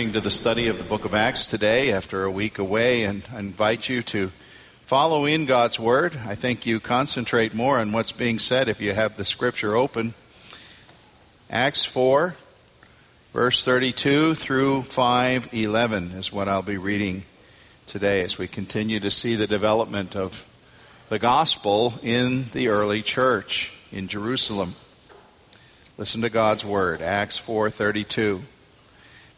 Returning to the study of the book of Acts today after a week away, and I invite you to follow in God's Word. I think you concentrate more on what's being said if you have the Scripture open. Acts 4, verse 32 through 5:11 is what I'll be reading today as we continue to see the development of the gospel in the early church in Jerusalem. Listen to God's word, Acts 4:32.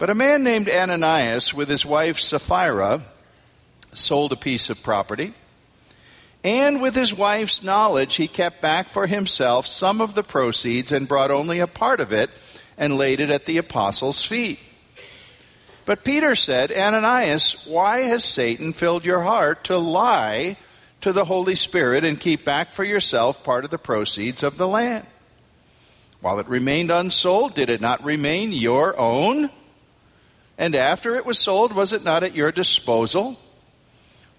But a man named Ananias, with his wife Sapphira, sold a piece of property. And with his wife's knowledge, he kept back for himself some of the proceeds and brought only a part of it and laid it at the apostles' feet. But Peter said, Ananias, why has Satan filled your heart to lie to the Holy Spirit and keep back for yourself part of the proceeds of the land? While it remained unsold, did it not remain your own? And after it was sold, was it not at your disposal?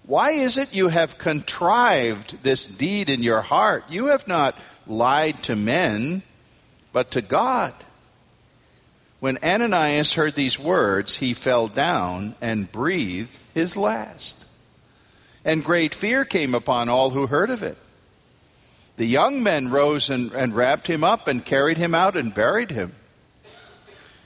Why is it you have contrived this deed in your heart? You have not lied to men, but to God. When Ananias heard these words, he fell down and breathed his last. And great fear came upon all who heard of it. The young men rose and, and wrapped him up and carried him out and buried him.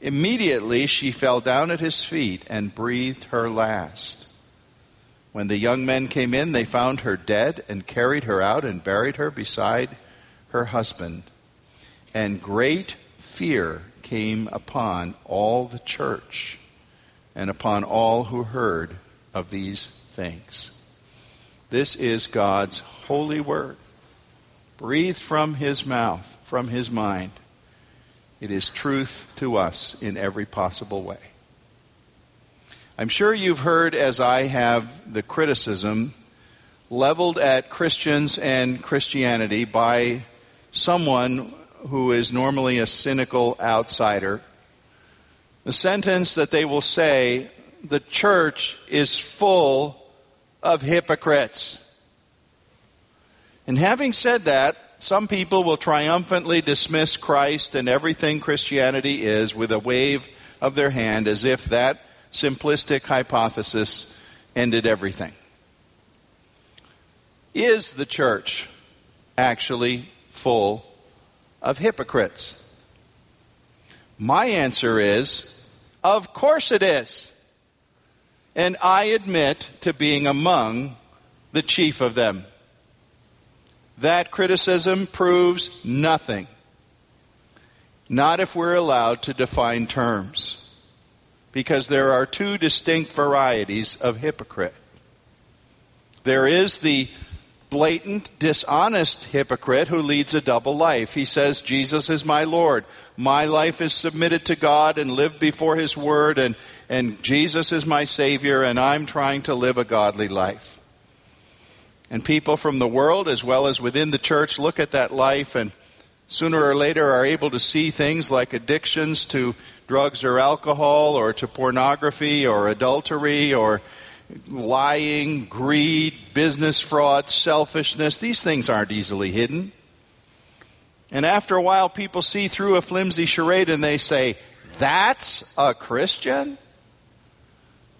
Immediately she fell down at his feet and breathed her last. When the young men came in, they found her dead and carried her out and buried her beside her husband. And great fear came upon all the church and upon all who heard of these things. This is God's holy word, breathed from his mouth, from his mind it is truth to us in every possible way. I'm sure you've heard, as I have, the criticism leveled at Christians and Christianity by someone who is normally a cynical outsider. The sentence that they will say, the church is full of hypocrites. And having said that, some people will triumphantly dismiss Christ and everything Christianity is with a wave of their hand as if that simplistic hypothesis ended everything. Is the church actually full of hypocrites? My answer is, of course it is. And I admit to being among the chief of them. That criticism proves nothing. Not if we're allowed to define terms. Because there are two distinct varieties of hypocrite. There is the blatant, dishonest hypocrite who leads a double life. He says, Jesus is my Lord. My life is submitted to God and lived before His Word, and, and Jesus is my Savior, and I'm trying to live a godly life. And people from the world, as well as within the church, look at that life and sooner or later are able to see things like addictions to drugs or alcohol, or to pornography, or adultery, or lying, greed, business fraud, selfishness. These things aren't easily hidden. And after a while, people see through a flimsy charade and they say, That's a Christian?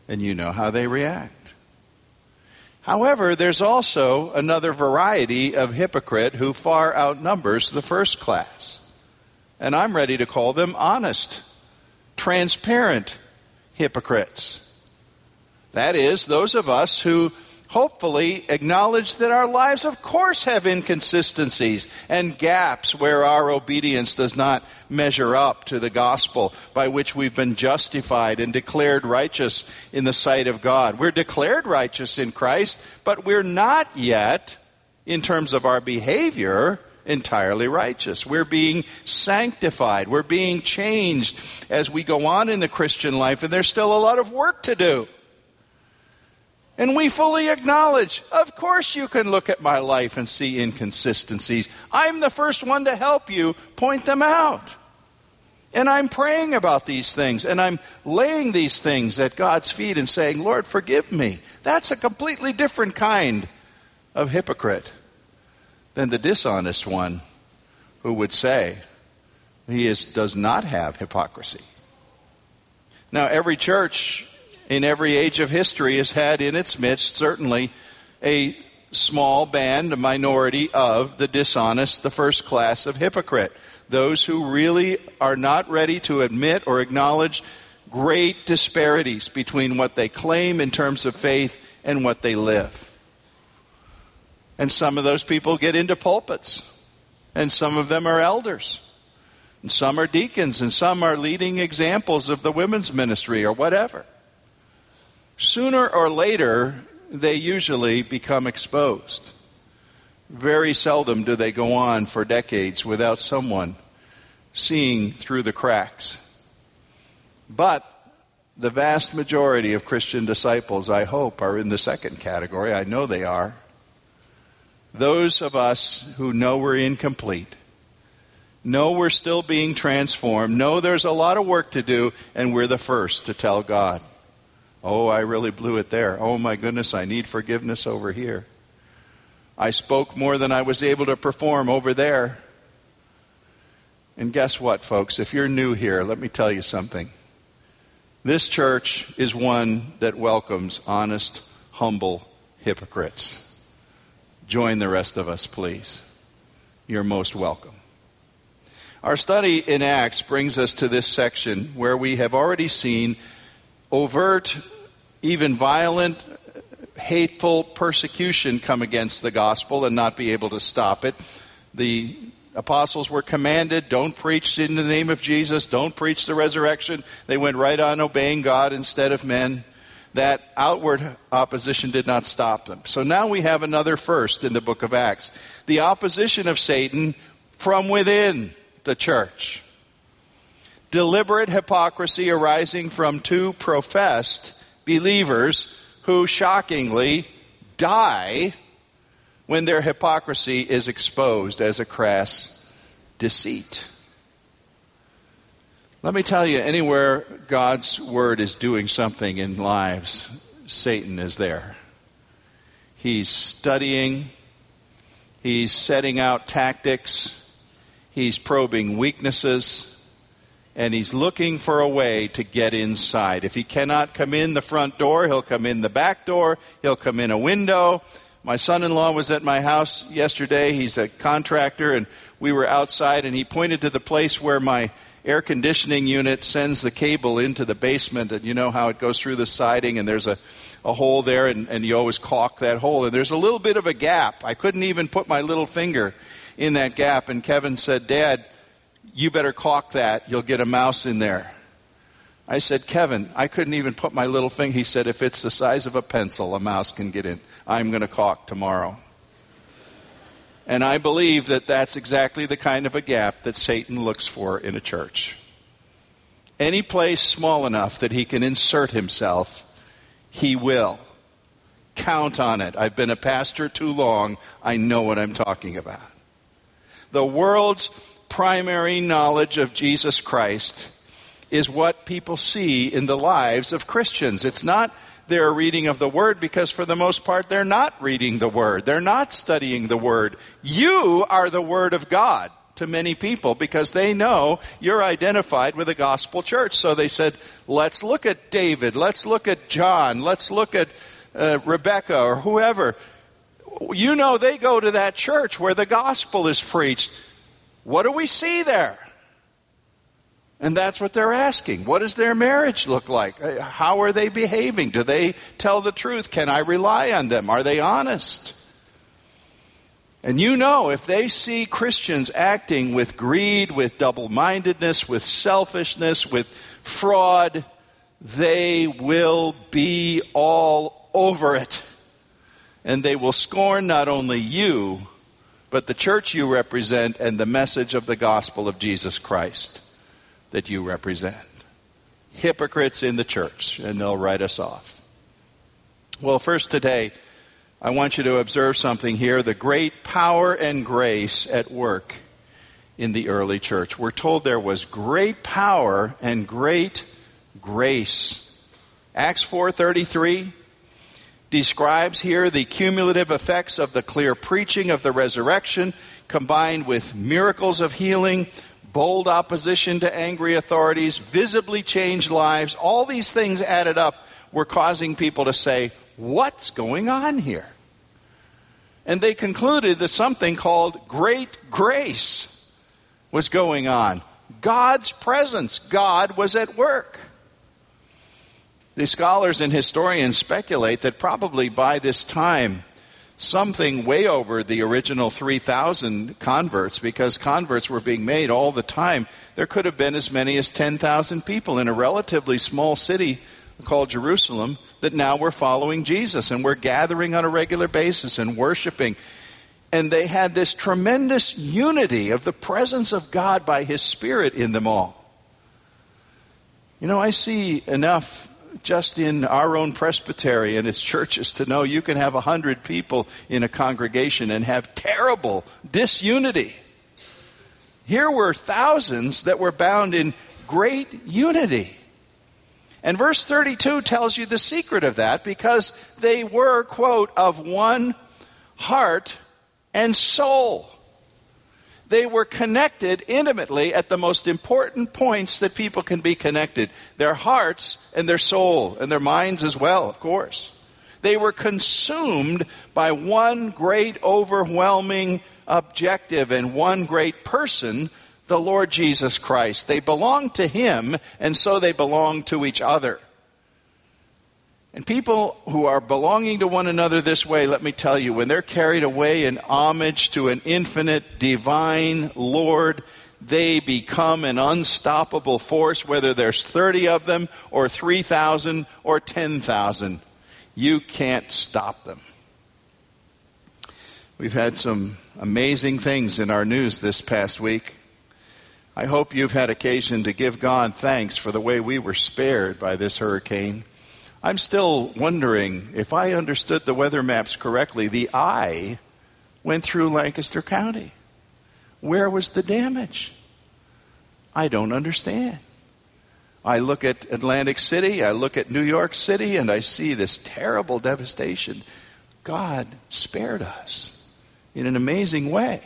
And you know how they react. However, there's also another variety of hypocrite who far outnumbers the first class. And I'm ready to call them honest, transparent hypocrites. That is, those of us who hopefully acknowledge that our lives, of course, have inconsistencies and gaps where our obedience does not measure up to the gospel by which we've been justified and declared righteous in the sight of God. We're declared righteous in Christ, but we're not yet, in terms of our behavior, entirely righteous. We're being sanctified. We're being changed as we go on in the Christian life, and there's still a lot of work to do. And we fully acknowledge, of course, you can look at my life and see inconsistencies. I'm the first one to help you point them out. And I'm praying about these things, and I'm laying these things at God's feet and saying, Lord, forgive me. That's a completely different kind of hypocrite than the dishonest one who would say he is, does not have hypocrisy. Now, every church in every age of history has had in its midst certainly a small band, a minority of the dishonest, the first class of hypocrite. Those who really are not ready to admit or acknowledge great disparities between what they claim in terms of faith and what they live. And some of those people get into pulpits, and some of them are elders. And some are deacons, and some are leading examples of the women's ministry or whatever sooner or later, they usually become exposed. Very seldom do they go on for decades without someone seeing through the cracks. But the vast majority of Christian disciples, I hope, are in the second category. I know they are. Those of us who know we're incomplete, know we're still being transformed, know there's a lot of work to do, and we're the first to tell God. Oh, I really blew it there. Oh, my goodness, I need forgiveness over here. I spoke more than I was able to perform over there. And guess what, folks? If you're new here, let me tell you something. This church is one that welcomes honest, humble hypocrites. Join the rest of us, please. You're most welcome. Our study in Acts brings us to this section where we have already seen overt, even violent, hateful persecution come against the gospel and not be able to stop it. The apostles were commanded don't preach in the name of Jesus, don't preach the resurrection. They went right on obeying God instead of men. That outward opposition did not stop them. So now we have another first in the book of Acts the opposition of Satan from within the church deliberate hypocrisy arising from two professed believers who shockingly die when their hypocrisy is exposed as a crass deceit. Let me tell you, anywhere God's word is doing something in lives, Satan is there. He's studying, he's setting out tactics, he's probing weaknesses and he's looking for a way to get inside. If he cannot come in the front door, he'll come in the back door, he'll come in a window. My son in law was at my house yesterday. He's a contractor, and we were outside, and he pointed to the place where my air conditioning unit sends the cable into the basement, and you know how it goes through the siding, and there's a, a hole there, and, and you always caulk that hole. And there's a little bit of a gap. I couldn't even put my little finger in that gap. And Kevin said, Dad, you better caulk that. You'll get a mouse in there. I said, Kevin, I couldn't even put my little finger. He said, if it's the size of a pencil, a mouse can get in. I'm going to caulk tomorrow. And I believe that that's exactly the kind of a gap that Satan looks for in a church. Any place small enough that he can insert himself, he will. Count on it. I've been a pastor too long. I know what I'm talking about. The world's primary knowledge of Jesus Christ is what people see in the lives of Christians. It's not their reading of the Word because, for the most part, they're not reading the Word. They're not studying the Word. You are the Word of God to many people because they know you're identified with a gospel church. So they said, let's look at David, let's look at John, let's look at uh, Rebecca or whoever. You know, they go to that church where the gospel is preached. What do we see there? And that's what they're asking. What does their marriage look like? Uh, how are they behaving? Do they tell the truth? Can I rely on them? Are they honest? And you know, if they see Christians acting with greed, with double mindedness, with selfishness, with fraud, they will be all over it. And they will scorn not only you, but the church you represent and the message of the gospel of Jesus Christ that you represent. Hypocrites in the church, and they'll write us off. Well, first today, I want you to observe something here the great power and grace at work in the early church. We're told there was great power and great grace. Acts 4:33 describes here the cumulative effects of the clear preaching of the resurrection combined with miracles of healing, bold opposition to angry authorities, visibly changed lives, all these things added up were causing people to say, What's going on here? And they concluded that something called great grace was going on. God's presence, God was at work. The scholars and historians speculate that probably by this time, something way over the original 3,000 converts because converts were being made all the time. There could have been as many as 10,000 people in a relatively small city called Jerusalem that now were following Jesus and were gathering on a regular basis and worshiping. And they had this tremendous unity of the presence of God by His Spirit in them all. You know, I see enough just in our own presbytery and its churches to know you can have a hundred people in a congregation and have terrible disunity. Here were thousands that were bound in great unity. And verse 32 tells you the secret of that because they were, quote, of one heart and soul. They were connected intimately at the most important points that people can be connected their hearts and their soul, and their minds as well, of course. They were consumed by one great, overwhelming objective and one great person, the Lord Jesus Christ. They belonged to Him, and so they belonged to each other. And people who are belonging to one another this way, let me tell you, when they're carried away in homage to an infinite, divine Lord, they become an unstoppable force, whether there's 30 of them, or 3,000, or 10,000. You can't stop them. We've had some amazing things in our news this past week. I hope you've had occasion to give God thanks for the way we were spared by this hurricane. I'm still wondering if I understood the weather maps correctly, the eye went through Lancaster County. Where was the damage? I don't understand. I look at Atlantic City, I look at New York City, and I see this terrible devastation. God spared us in an amazing way.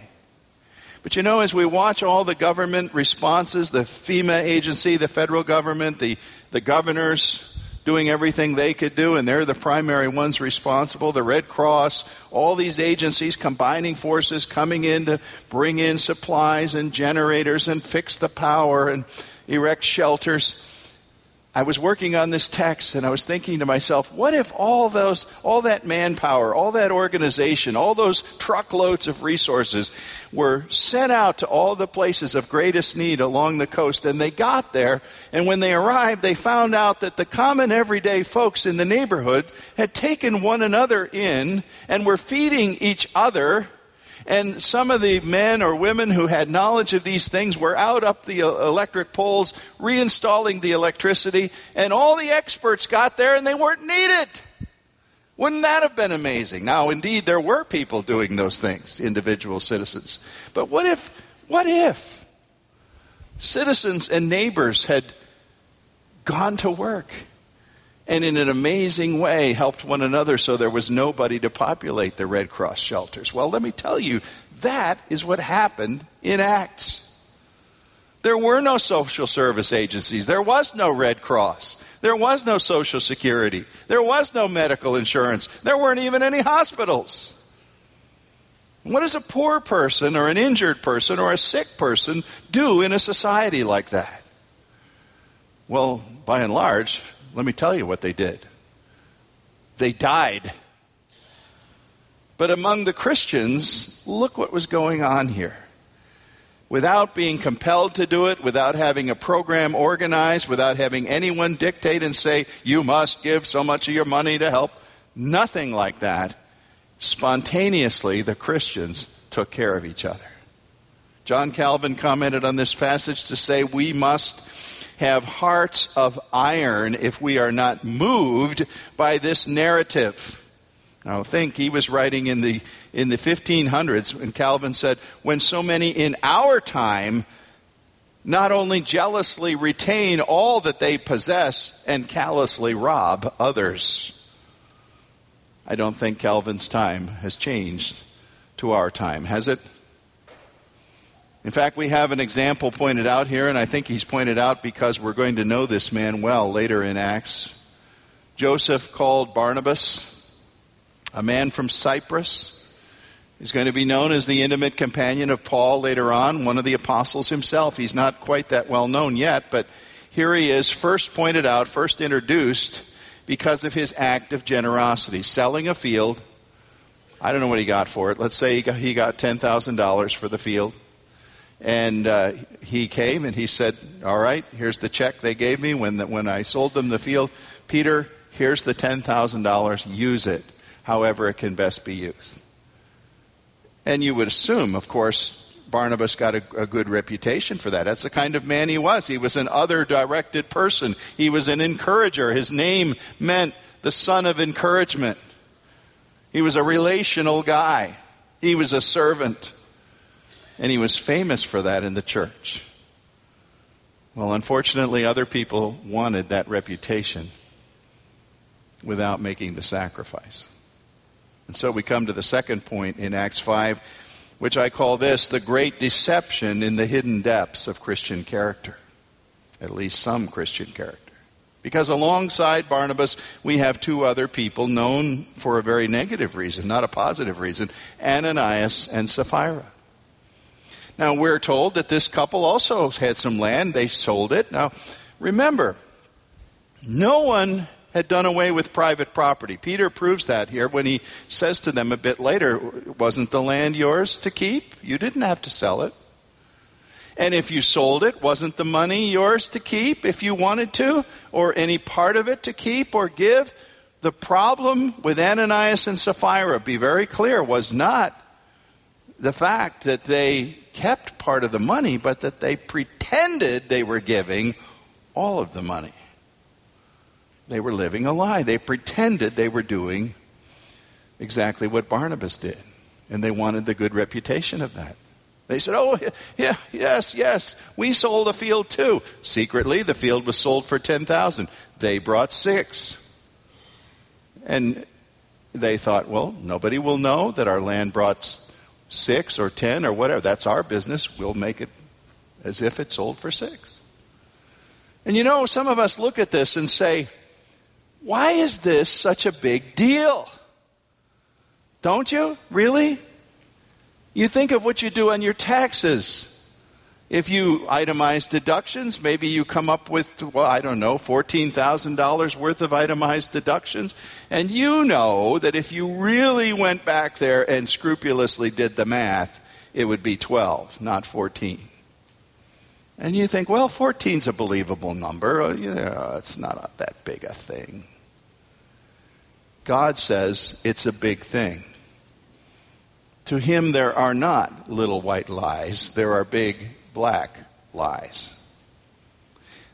But you know, as we watch all the government responses, the FEMA agency, the federal government, the, the governors, doing everything they could do, and they're the primary ones responsible. The Red Cross, all these agencies combining forces, coming in to bring in supplies and generators and fix the power and erect shelters. I was working on this text and I was thinking to myself, what if all those all that manpower, all that organization, all those truckloads of resources were sent out to all the places of greatest need along the coast and they got there and when they arrived they found out that the common everyday folks in the neighborhood had taken one another in and were feeding each other and some of the men or women who had knowledge of these things were out up the electric poles reinstalling the electricity, and all the experts got there and they weren't needed. Wouldn't that have been amazing? Now, indeed, there were people doing those things, individual citizens. But what if, what if citizens and neighbors had gone to work? And in an amazing way helped one another so there was nobody to populate the Red Cross shelters. Well, let me tell you, that is what happened in Acts. There were no social service agencies. There was no Red Cross. There was no Social Security. There was no medical insurance. There weren't even any hospitals. What does a poor person or an injured person or a sick person do in a society like that? Well, by and large, let me tell you what they did. They died. But among the Christians, look what was going on here. Without being compelled to do it, without having a program organized, without having anyone dictate and say, you must give so much of your money to help, nothing like that. Spontaneously, the Christians took care of each other. John Calvin commented on this passage to say, we must have hearts of iron if we are not moved by this narrative. Now think he was writing in the in the 1500s when Calvin said when so many in our time not only jealously retain all that they possess and callously rob others. I don't think Calvin's time has changed to our time, has it? In fact, we have an example pointed out here, and I think he's pointed out because we're going to know this man well later in Acts. Joseph called Barnabas, a man from Cyprus. He's going to be known as the intimate companion of Paul later on, one of the apostles himself. He's not quite that well known yet, but here he is, first pointed out, first introduced because of his act of generosity, selling a field. I don't know what he got for it. Let's say he got, $10,000 for the field. And uh, he came and he said, All right, here's the check they gave me when, the, when I sold them the field. Peter, here's the $10,000. Use it however it can best be used. And you would assume, of course, Barnabas got a, a, good reputation for that. That's the kind of man he was. He was an other directed person, he was an encourager. His name meant the son of encouragement. He was a relational guy, he was a servant. And he was famous for that in the church. Well, unfortunately, other people wanted that reputation without making the sacrifice. And so we come to the second point in Acts 5, which I call this the great deception in the hidden depths of Christian character, at least some Christian character. Because alongside Barnabas, we have two other people known for a very negative reason, not a positive reason Ananias and Sapphira. Now, we're told that this couple also had some land. They sold it. Now, remember, no one had done away with private property. Peter proves that here when he says to them a bit later, Wasn't the land yours to keep? You didn't have to sell it. And if you sold it, wasn't the money yours to keep if you wanted to, or any part of it to keep or give? The problem with Ananias and Sapphira, be very clear, was not the fact that they kept part of the money, but that they pretended they were giving all of the money. They were living a lie. They pretended they were doing exactly what Barnabas did. And they wanted the good reputation of that. They said, Oh, yeah, yes, yes, we sold a field too. Secretly, the field was sold for 10,000. They brought six. And they thought, Well, nobody will know that our land brought six or ten or whatever. That's our business. We'll make it as if it sold for six. And you know, some of us look at this and say, why is this such a big deal? Don't you? Really? You think of what you do on your taxes. If you itemize deductions, maybe you come up with, well, I don't know, $14,000 worth of itemized deductions. And you know that if you really went back there and scrupulously did the math, it would be 12, not 14. And you think, well, 14 is a believable number. Uh, you know, it's not that big a thing. God says it's a big thing. To him, there are not little white lies, there are big black lies.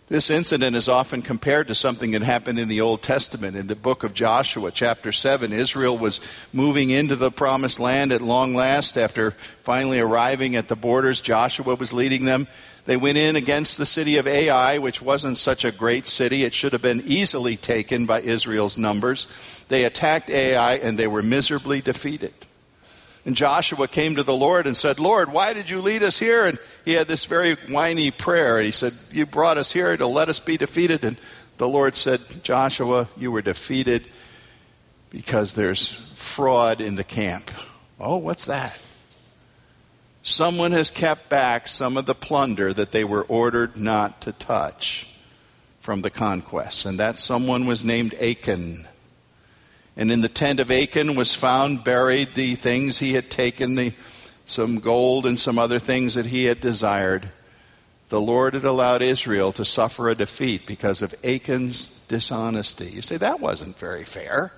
This incident is often compared to something that happened in the Old Testament. In the book of Joshua, chapter 7, Israel was moving into the promised land at long last after finally arriving at the borders. Joshua was leading them. They went in against the city of Ai, which wasn't such a great city. It should have been easily taken by Israel's numbers. They attacked Ai and they were miserably defeated. And Joshua came to the Lord and said, Lord, why did you lead us here? And he had this very whiny prayer. He said, You brought us here to let us be defeated. And the Lord said, Joshua, you were defeated because there's fraud in the camp. Oh, what's that? Someone has kept back some of the plunder that they were ordered not to touch from the conquest. And that someone was named Achan. And in the tent of Achan was found buried the things he had taken, the, some gold and some other things that he had desired. The Lord had allowed Israel to suffer a defeat because of Achan's dishonesty. You say, that wasn't very fair.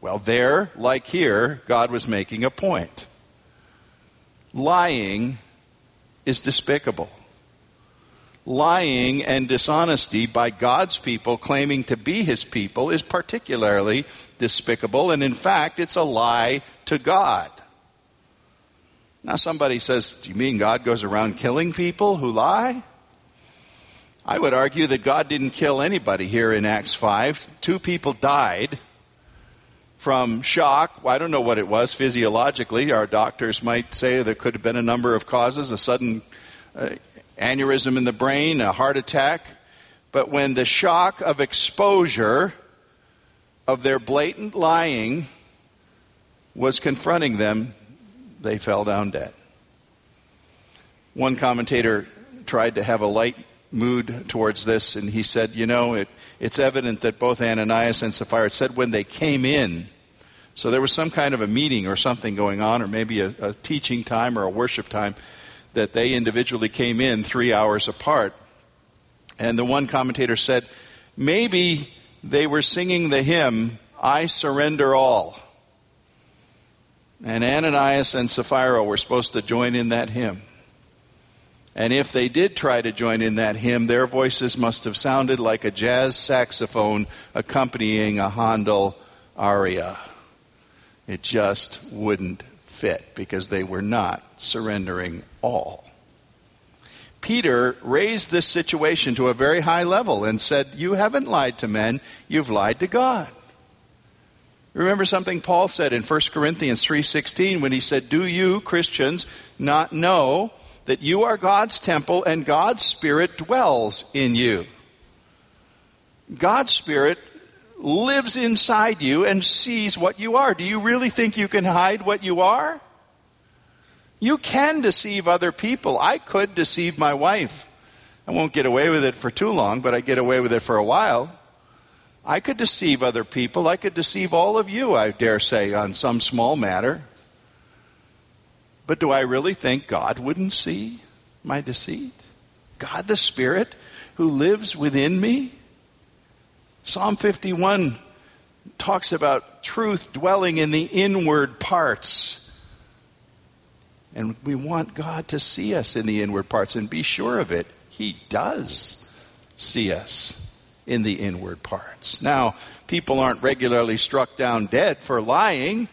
Well, there, like here, God was making a point. Lying is despicable lying and dishonesty by God's people claiming to be his people is particularly despicable, and in fact, it's a lie to God. Now, somebody says, Do you mean God goes around killing people who lie? I would argue that God didn't kill anybody here in Acts 5. Two people died from shock. I don't know what it was physiologically. Our doctors might say there could have been a number of causes a sudden uh, aneurysm in the brain, a heart attack. But when the shock of exposure of their blatant lying was confronting them, they fell down dead. One commentator tried to have a light mood towards this, and he said, You know, it, it's evident that both Ananias and Sapphira said when they came in, so there was some kind of a meeting or something going on, or maybe a, a teaching time or a worship time that they individually came in three hours apart. And the one commentator said, maybe they were singing the hymn, I Surrender All. And Ananias and Sapphira were supposed to join in that hymn. And if they did try to join in that hymn, their voices must have sounded like a jazz saxophone accompanying a Handel aria. It just wouldn't fit because they were not surrendering all. Peter raised this situation to a very high level and said, You haven't lied to men, you've lied to God. Remember something Paul said in 1 Corinthians 3:16 when he said, "Do you Christians not know that you are God's temple and God's spirit dwells in you?" God's spirit lives inside you and sees what you are. Do you really think you can hide what you are? You can deceive other people. I could deceive my wife. I won't get away with it for too long, but I get away with it for a while. I could deceive other people. I could deceive all of you, I dare say, on some small matter. But do I really think God wouldn't see my deceit? God the Spirit who lives within me? Psalm 51 talks about truth dwelling in the inward parts. And we want God to see us in the inward parts and be sure of it. He does see us in the inward parts. Now, people aren't regularly struck down dead for lying.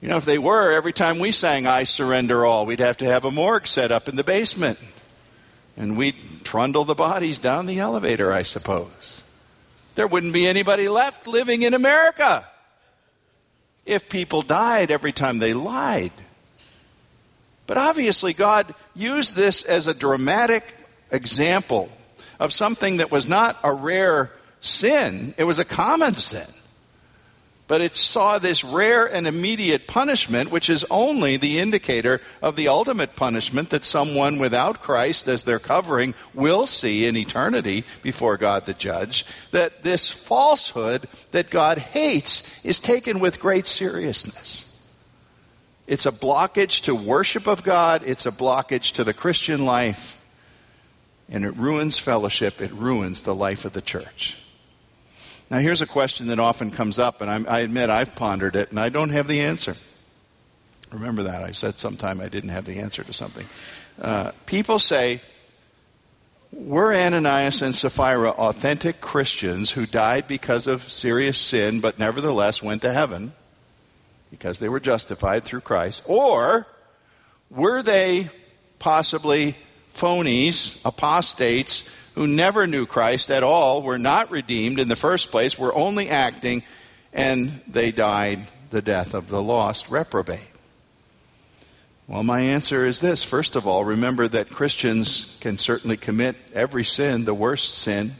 You know, if they were, every time we sang I Surrender All, we'd have to have a morgue set up in the basement. And we'd trundle the bodies down the elevator, I suppose. There wouldn't be anybody left living in America if people died every time they lied. But obviously, God used this as a dramatic example of something that was not a rare sin, it was a common sin. But it saw this rare and immediate punishment, which is only the indicator of the ultimate punishment that someone without Christ as their covering will see in eternity before God the judge. That this falsehood that God hates is taken with great seriousness. It's a blockage to worship of God, it's a blockage to the Christian life, and it ruins fellowship, it ruins the life of the church. Now, here's a question that often comes up, and I'm, i admit I've pondered it, and I don't have the answer. Remember that. I said sometime I didn't have the answer to something. Uh, people say, were Ananias and Sapphira authentic Christians who died because of serious sin, but nevertheless went to heaven? because they were justified through Christ? Or were they possibly phonies, apostates, who never knew Christ at all, were not redeemed in the first place, were only acting, and they died the death of the lost reprobate? Well, my answer is this. First of all, remember that Christians can certainly commit every sin, the worst sin,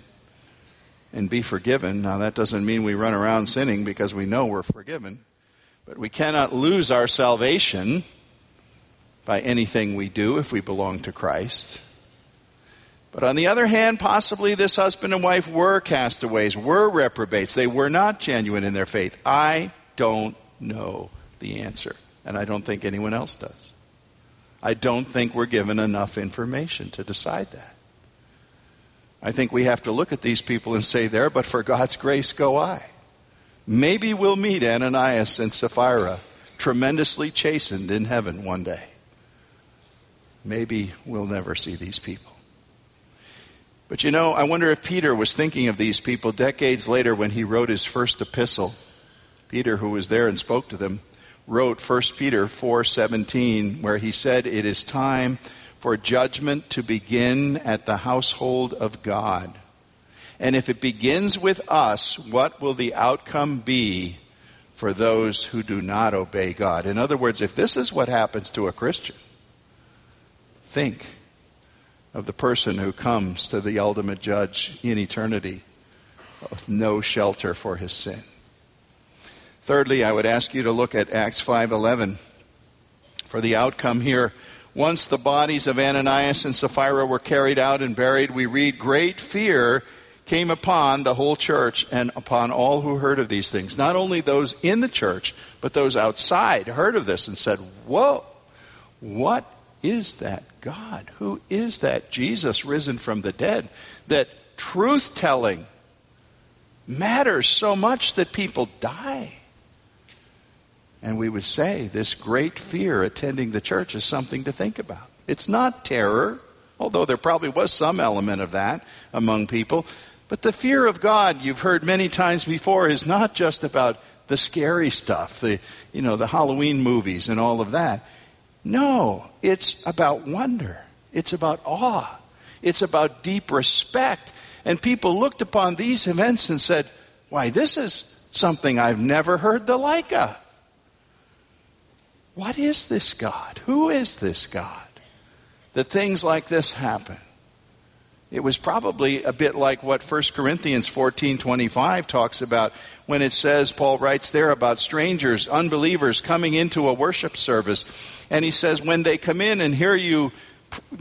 and be forgiven. Now, that doesn't mean we run around sinning because we know we're forgiven. But we cannot lose our salvation by anything we do if we belong to Christ. But on the other hand, possibly this husband and wife were castaways, were reprobates. They were not genuine in their faith. I don't know the answer, and I don't think anyone else does. I don't think we're given enough information to decide that. I think we have to look at these people and say, There, but for God's grace go I. Maybe we'll meet Ananias and Sapphira, tremendously chastened in heaven one day. Maybe we'll never see these people. But you know, I wonder if Peter was thinking of these people decades later when he wrote his first epistle. Peter, who was there and spoke to them, wrote 1 Peter 4:17 where he said it is time for judgment to begin at the household of God. And if it begins with us, what will the outcome be for those who do not obey God? In other words, if this is what happens to a Christian, think of the person who comes to the ultimate judge in eternity with no shelter for his sin. Thirdly, I would ask you to look at Acts 5:11 for the outcome here. Once the bodies of Ananias and Sapphira were carried out and buried, we read great fear came upon the whole church and upon all who heard of these things. Not only those in the church, but those outside heard of this and said, Whoa, what is that God? Who is that Jesus risen from the dead? That truth telling matters so much that people die. And we would say this great fear attending the church is something to think about. It's not terror, although there probably was some element of that among people. But the fear of God, you've heard many times before, is not just about the scary stuff, the, you know, the Halloween movies and all of that. No, it's about wonder. It's about awe. It's about deep respect. And people looked upon these events and said, why, this is something I've never heard the like of. What is this God? Who is this God? That things like this happen. It was probably a bit like what 1 Corinthians 14:25 talks about when it says Paul writes there about strangers, unbelievers coming into a worship service. And he says when they come in and hear you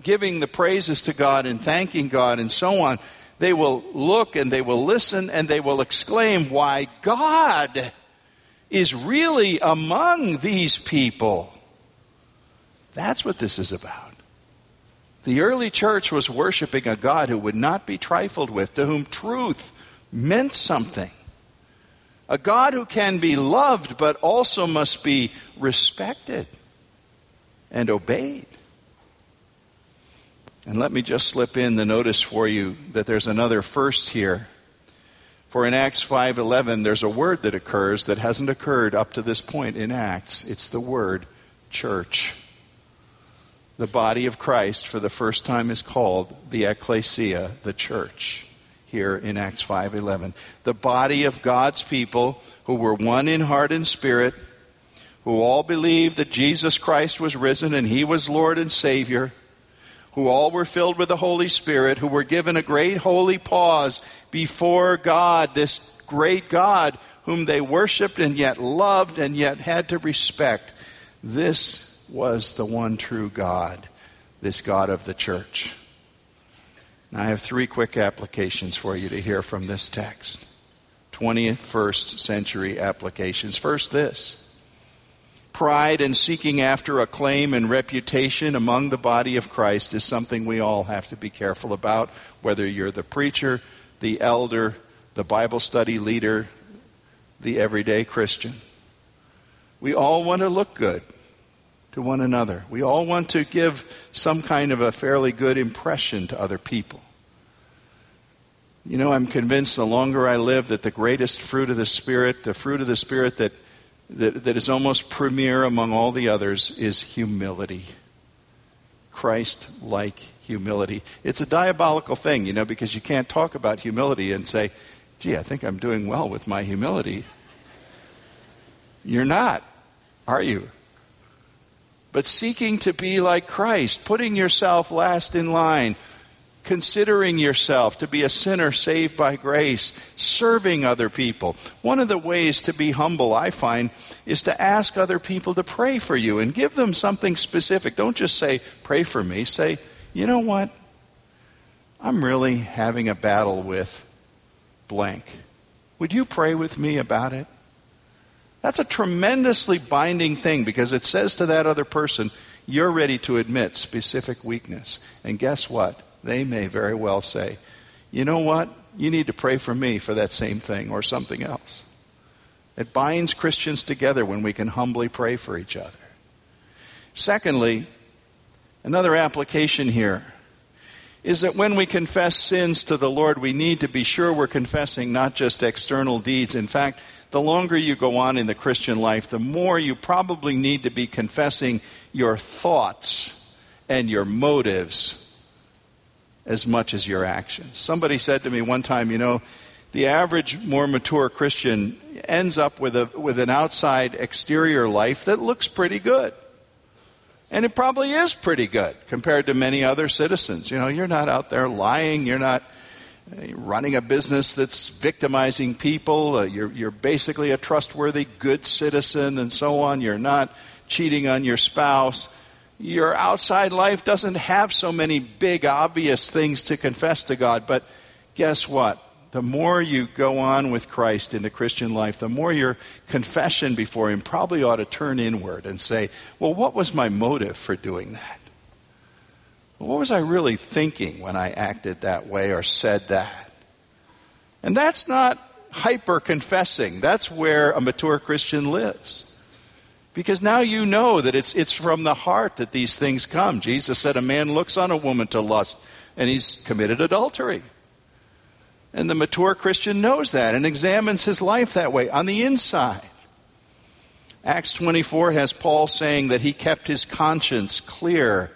giving the praises to God and thanking God and so on, they will look and they will listen and they will exclaim, "Why God is really among these people." That's what this is about. The early church was worshiping a God who would not be trifled with, to whom truth meant something. A God who can be loved, but also must be respected and obeyed. And let me just slip in the notice for you that there's another first here. For in Acts 5:11 there's a word that occurs that hasn't occurred up to this point in Acts. It's the word church the body of Christ for the first time is called the ecclesia, the church, here in Acts 5:11. The body of God's people who were one in heart and spirit, who all believed that Jesus Christ was risen and he was Lord and Savior, who all were filled with the Holy Spirit, who were given a great holy pause before God, this great God whom they worshiped and yet loved and yet had to respect. This was the one true God, this God of the church. Now, I have three quick applications for you to hear from this text. 21st century applications. First, this pride and seeking after acclaim and reputation among the body of Christ is something we all have to be careful about, whether you're the preacher, the elder, the Bible study leader, the everyday Christian. We all want to look good to one another. We all want to give some kind of a fairly good impression to other people. You know, I'm convinced the longer I live that the greatest fruit of the Spirit, the fruit of the Spirit that that, that is almost premier among all the others is humility. Christ like humility. It's a diabolical thing, you know, because you can't talk about humility and say, gee, I think I'm doing well with my humility. You're not, are you? But seeking to be like Christ, putting yourself last in line, considering yourself to be a sinner saved by grace, serving other people. One of the ways to be humble, I find, is to ask other people to pray for you and give them something specific. Don't just say, pray for me. Say, you know what? I'm really having a battle with blank. Would you pray with me about it? That's a tremendously binding thing because it says to that other person, you're ready to admit specific weakness. And guess what? they may very well say, you know what? You need to pray for me for that same thing or something else. It binds Christians together when we can humbly pray for each other. Secondly, another application here is that when we confess sins to the Lord, we need to be sure we're confessing not just external deeds. In fact, the longer you go on in the Christian life, the more you probably need to be confessing your thoughts and your motives as much as your actions. Somebody said to me one time, you know, the average more mature Christian ends up with, a, with an outside exterior life that looks pretty good. And it probably is pretty good compared to many other citizens. You know, you're not out there lying, you're not running a business that's victimizing people, uh, you're, you're basically a trustworthy, good citizen, and so on. You're not cheating on your spouse your outside life doesn't have so many big, obvious things to confess to God. But guess what? The more you go on with Christ in the Christian life, the more your confession before Him probably ought to turn inward and say, well, what was my motive for doing that? What was I really thinking when I acted that way or said that? And that's not hyper confessing. That's where a mature Christian lives. Because now you know that it's, it's from the heart that these things come. Jesus said, A man looks on a woman to lust, and he's committed adultery. And the mature Christian knows that and examines his life that way on the inside. Acts 24 has Paul saying that he kept his conscience clear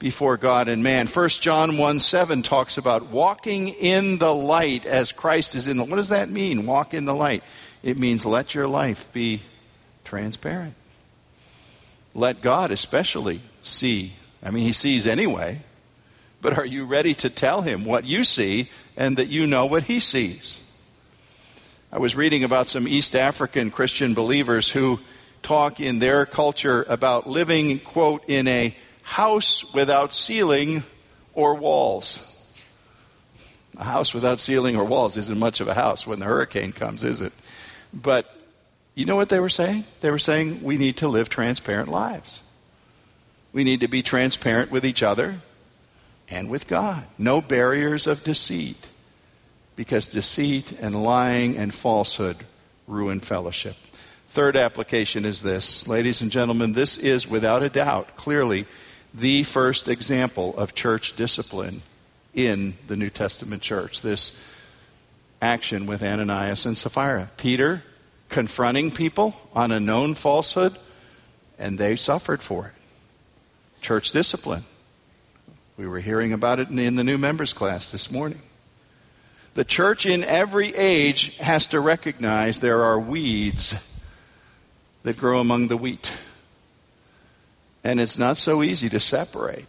before God and man. 1 John 1 7 talks about walking in the light as Christ is in the What does that mean, walk in the light? It means let your life be transparent. Let God especially see. I mean, He sees anyway. But are you ready to tell Him what you see and that you know what He sees? I was reading about some East African Christian believers who talk in their culture about living, quote, in a house without ceiling or walls. A house without ceiling or walls isn't much of a house when the hurricane comes, is it? But you know what they were saying? They were saying we need to live transparent lives. We need to be transparent with each other and with God. No barriers of deceit, because deceit and lying and falsehood ruin fellowship. Third application is this. Ladies and gentlemen, this is without a doubt, clearly, the first example of church discipline in the New Testament church. This action with Ananias and Sapphira. Peter confronting people on a known falsehood, and they suffered for it. Church discipline. We were hearing about it in the new members class this morning. The church in every age has to recognize there are weeds that grow among the wheat. And it's not so easy to separate.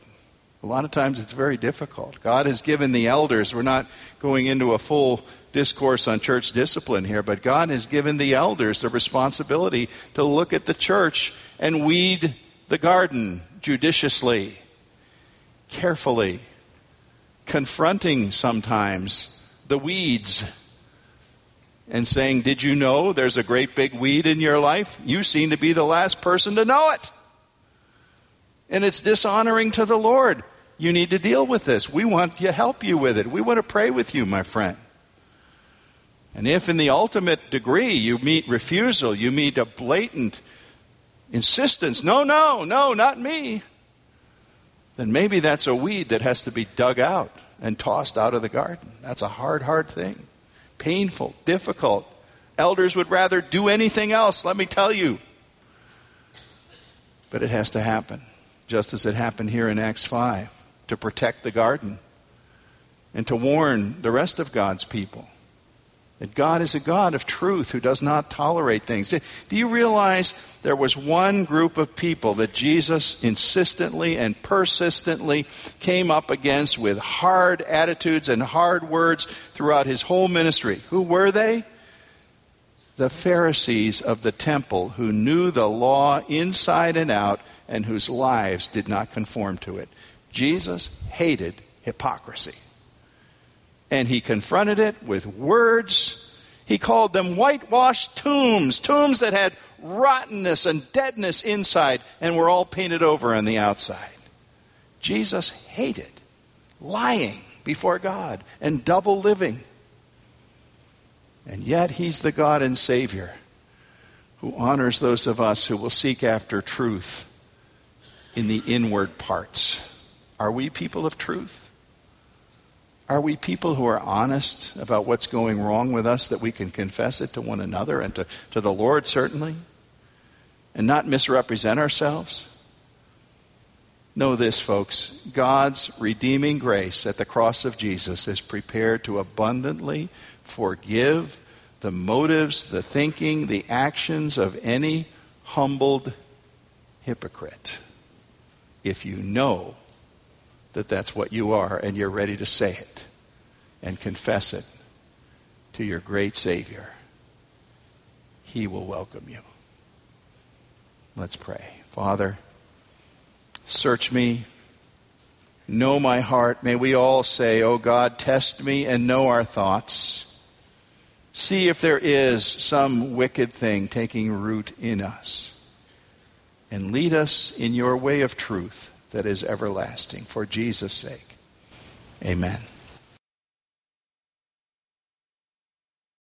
A lot of times it's very difficult. God has given the elders, we're not going into a full discourse on church discipline here, but God has given the elders the responsibility to look at the church and weed the garden judiciously, carefully, confronting sometimes the weeds and saying, Did you know there's a great big weed in your life? You seem to be the last person to know it. And it's dishonoring to the Lord. You need to deal with this. We want to help you with it. We want to pray with you, my friend. And if in the ultimate degree you meet refusal, you meet a blatant insistence, no, no, no, not me, then maybe that's a weed that has to be dug out and tossed out of the garden. That's a hard, hard thing. Painful, difficult. Elders would rather do anything else, let me tell you. But it has to happen, just as it happened here in Acts 5, to protect the garden and to warn the rest of God's people that God is a God of truth who does not tolerate things. Do you realize there was one group of people that Jesus insistently and persistently came up against with hard attitudes and hard words throughout his whole ministry? Who were they? The Pharisees of the temple who knew the law inside and out and whose lives did not conform to it. Jesus hated hypocrisy and he confronted it with words. He called them whitewashed tombs, tombs that had rottenness and deadness inside and were all painted over on the outside. Jesus hated lying before God and double living. And yet, He's the God and Savior who honors those of us who will seek after truth in the inward parts. Are we people of truth? Are we people who are honest about what's going wrong with us, that we can confess it to one another and to, to the Lord, certainly, and not misrepresent ourselves? Know this, folks God's redeeming grace at the cross of Jesus is prepared to abundantly forgive the motives, the thinking, the actions of any humbled hypocrite if you know that that's what you are and you're ready to say it and confess it to your great Savior, He will welcome you. Let's pray. Father, search me, know my heart. May we all say, Oh God, test me and know our thoughts. See if there is some wicked thing taking root in us. And lead us in your way of truth that is everlasting. For Jesus' sake. Amen.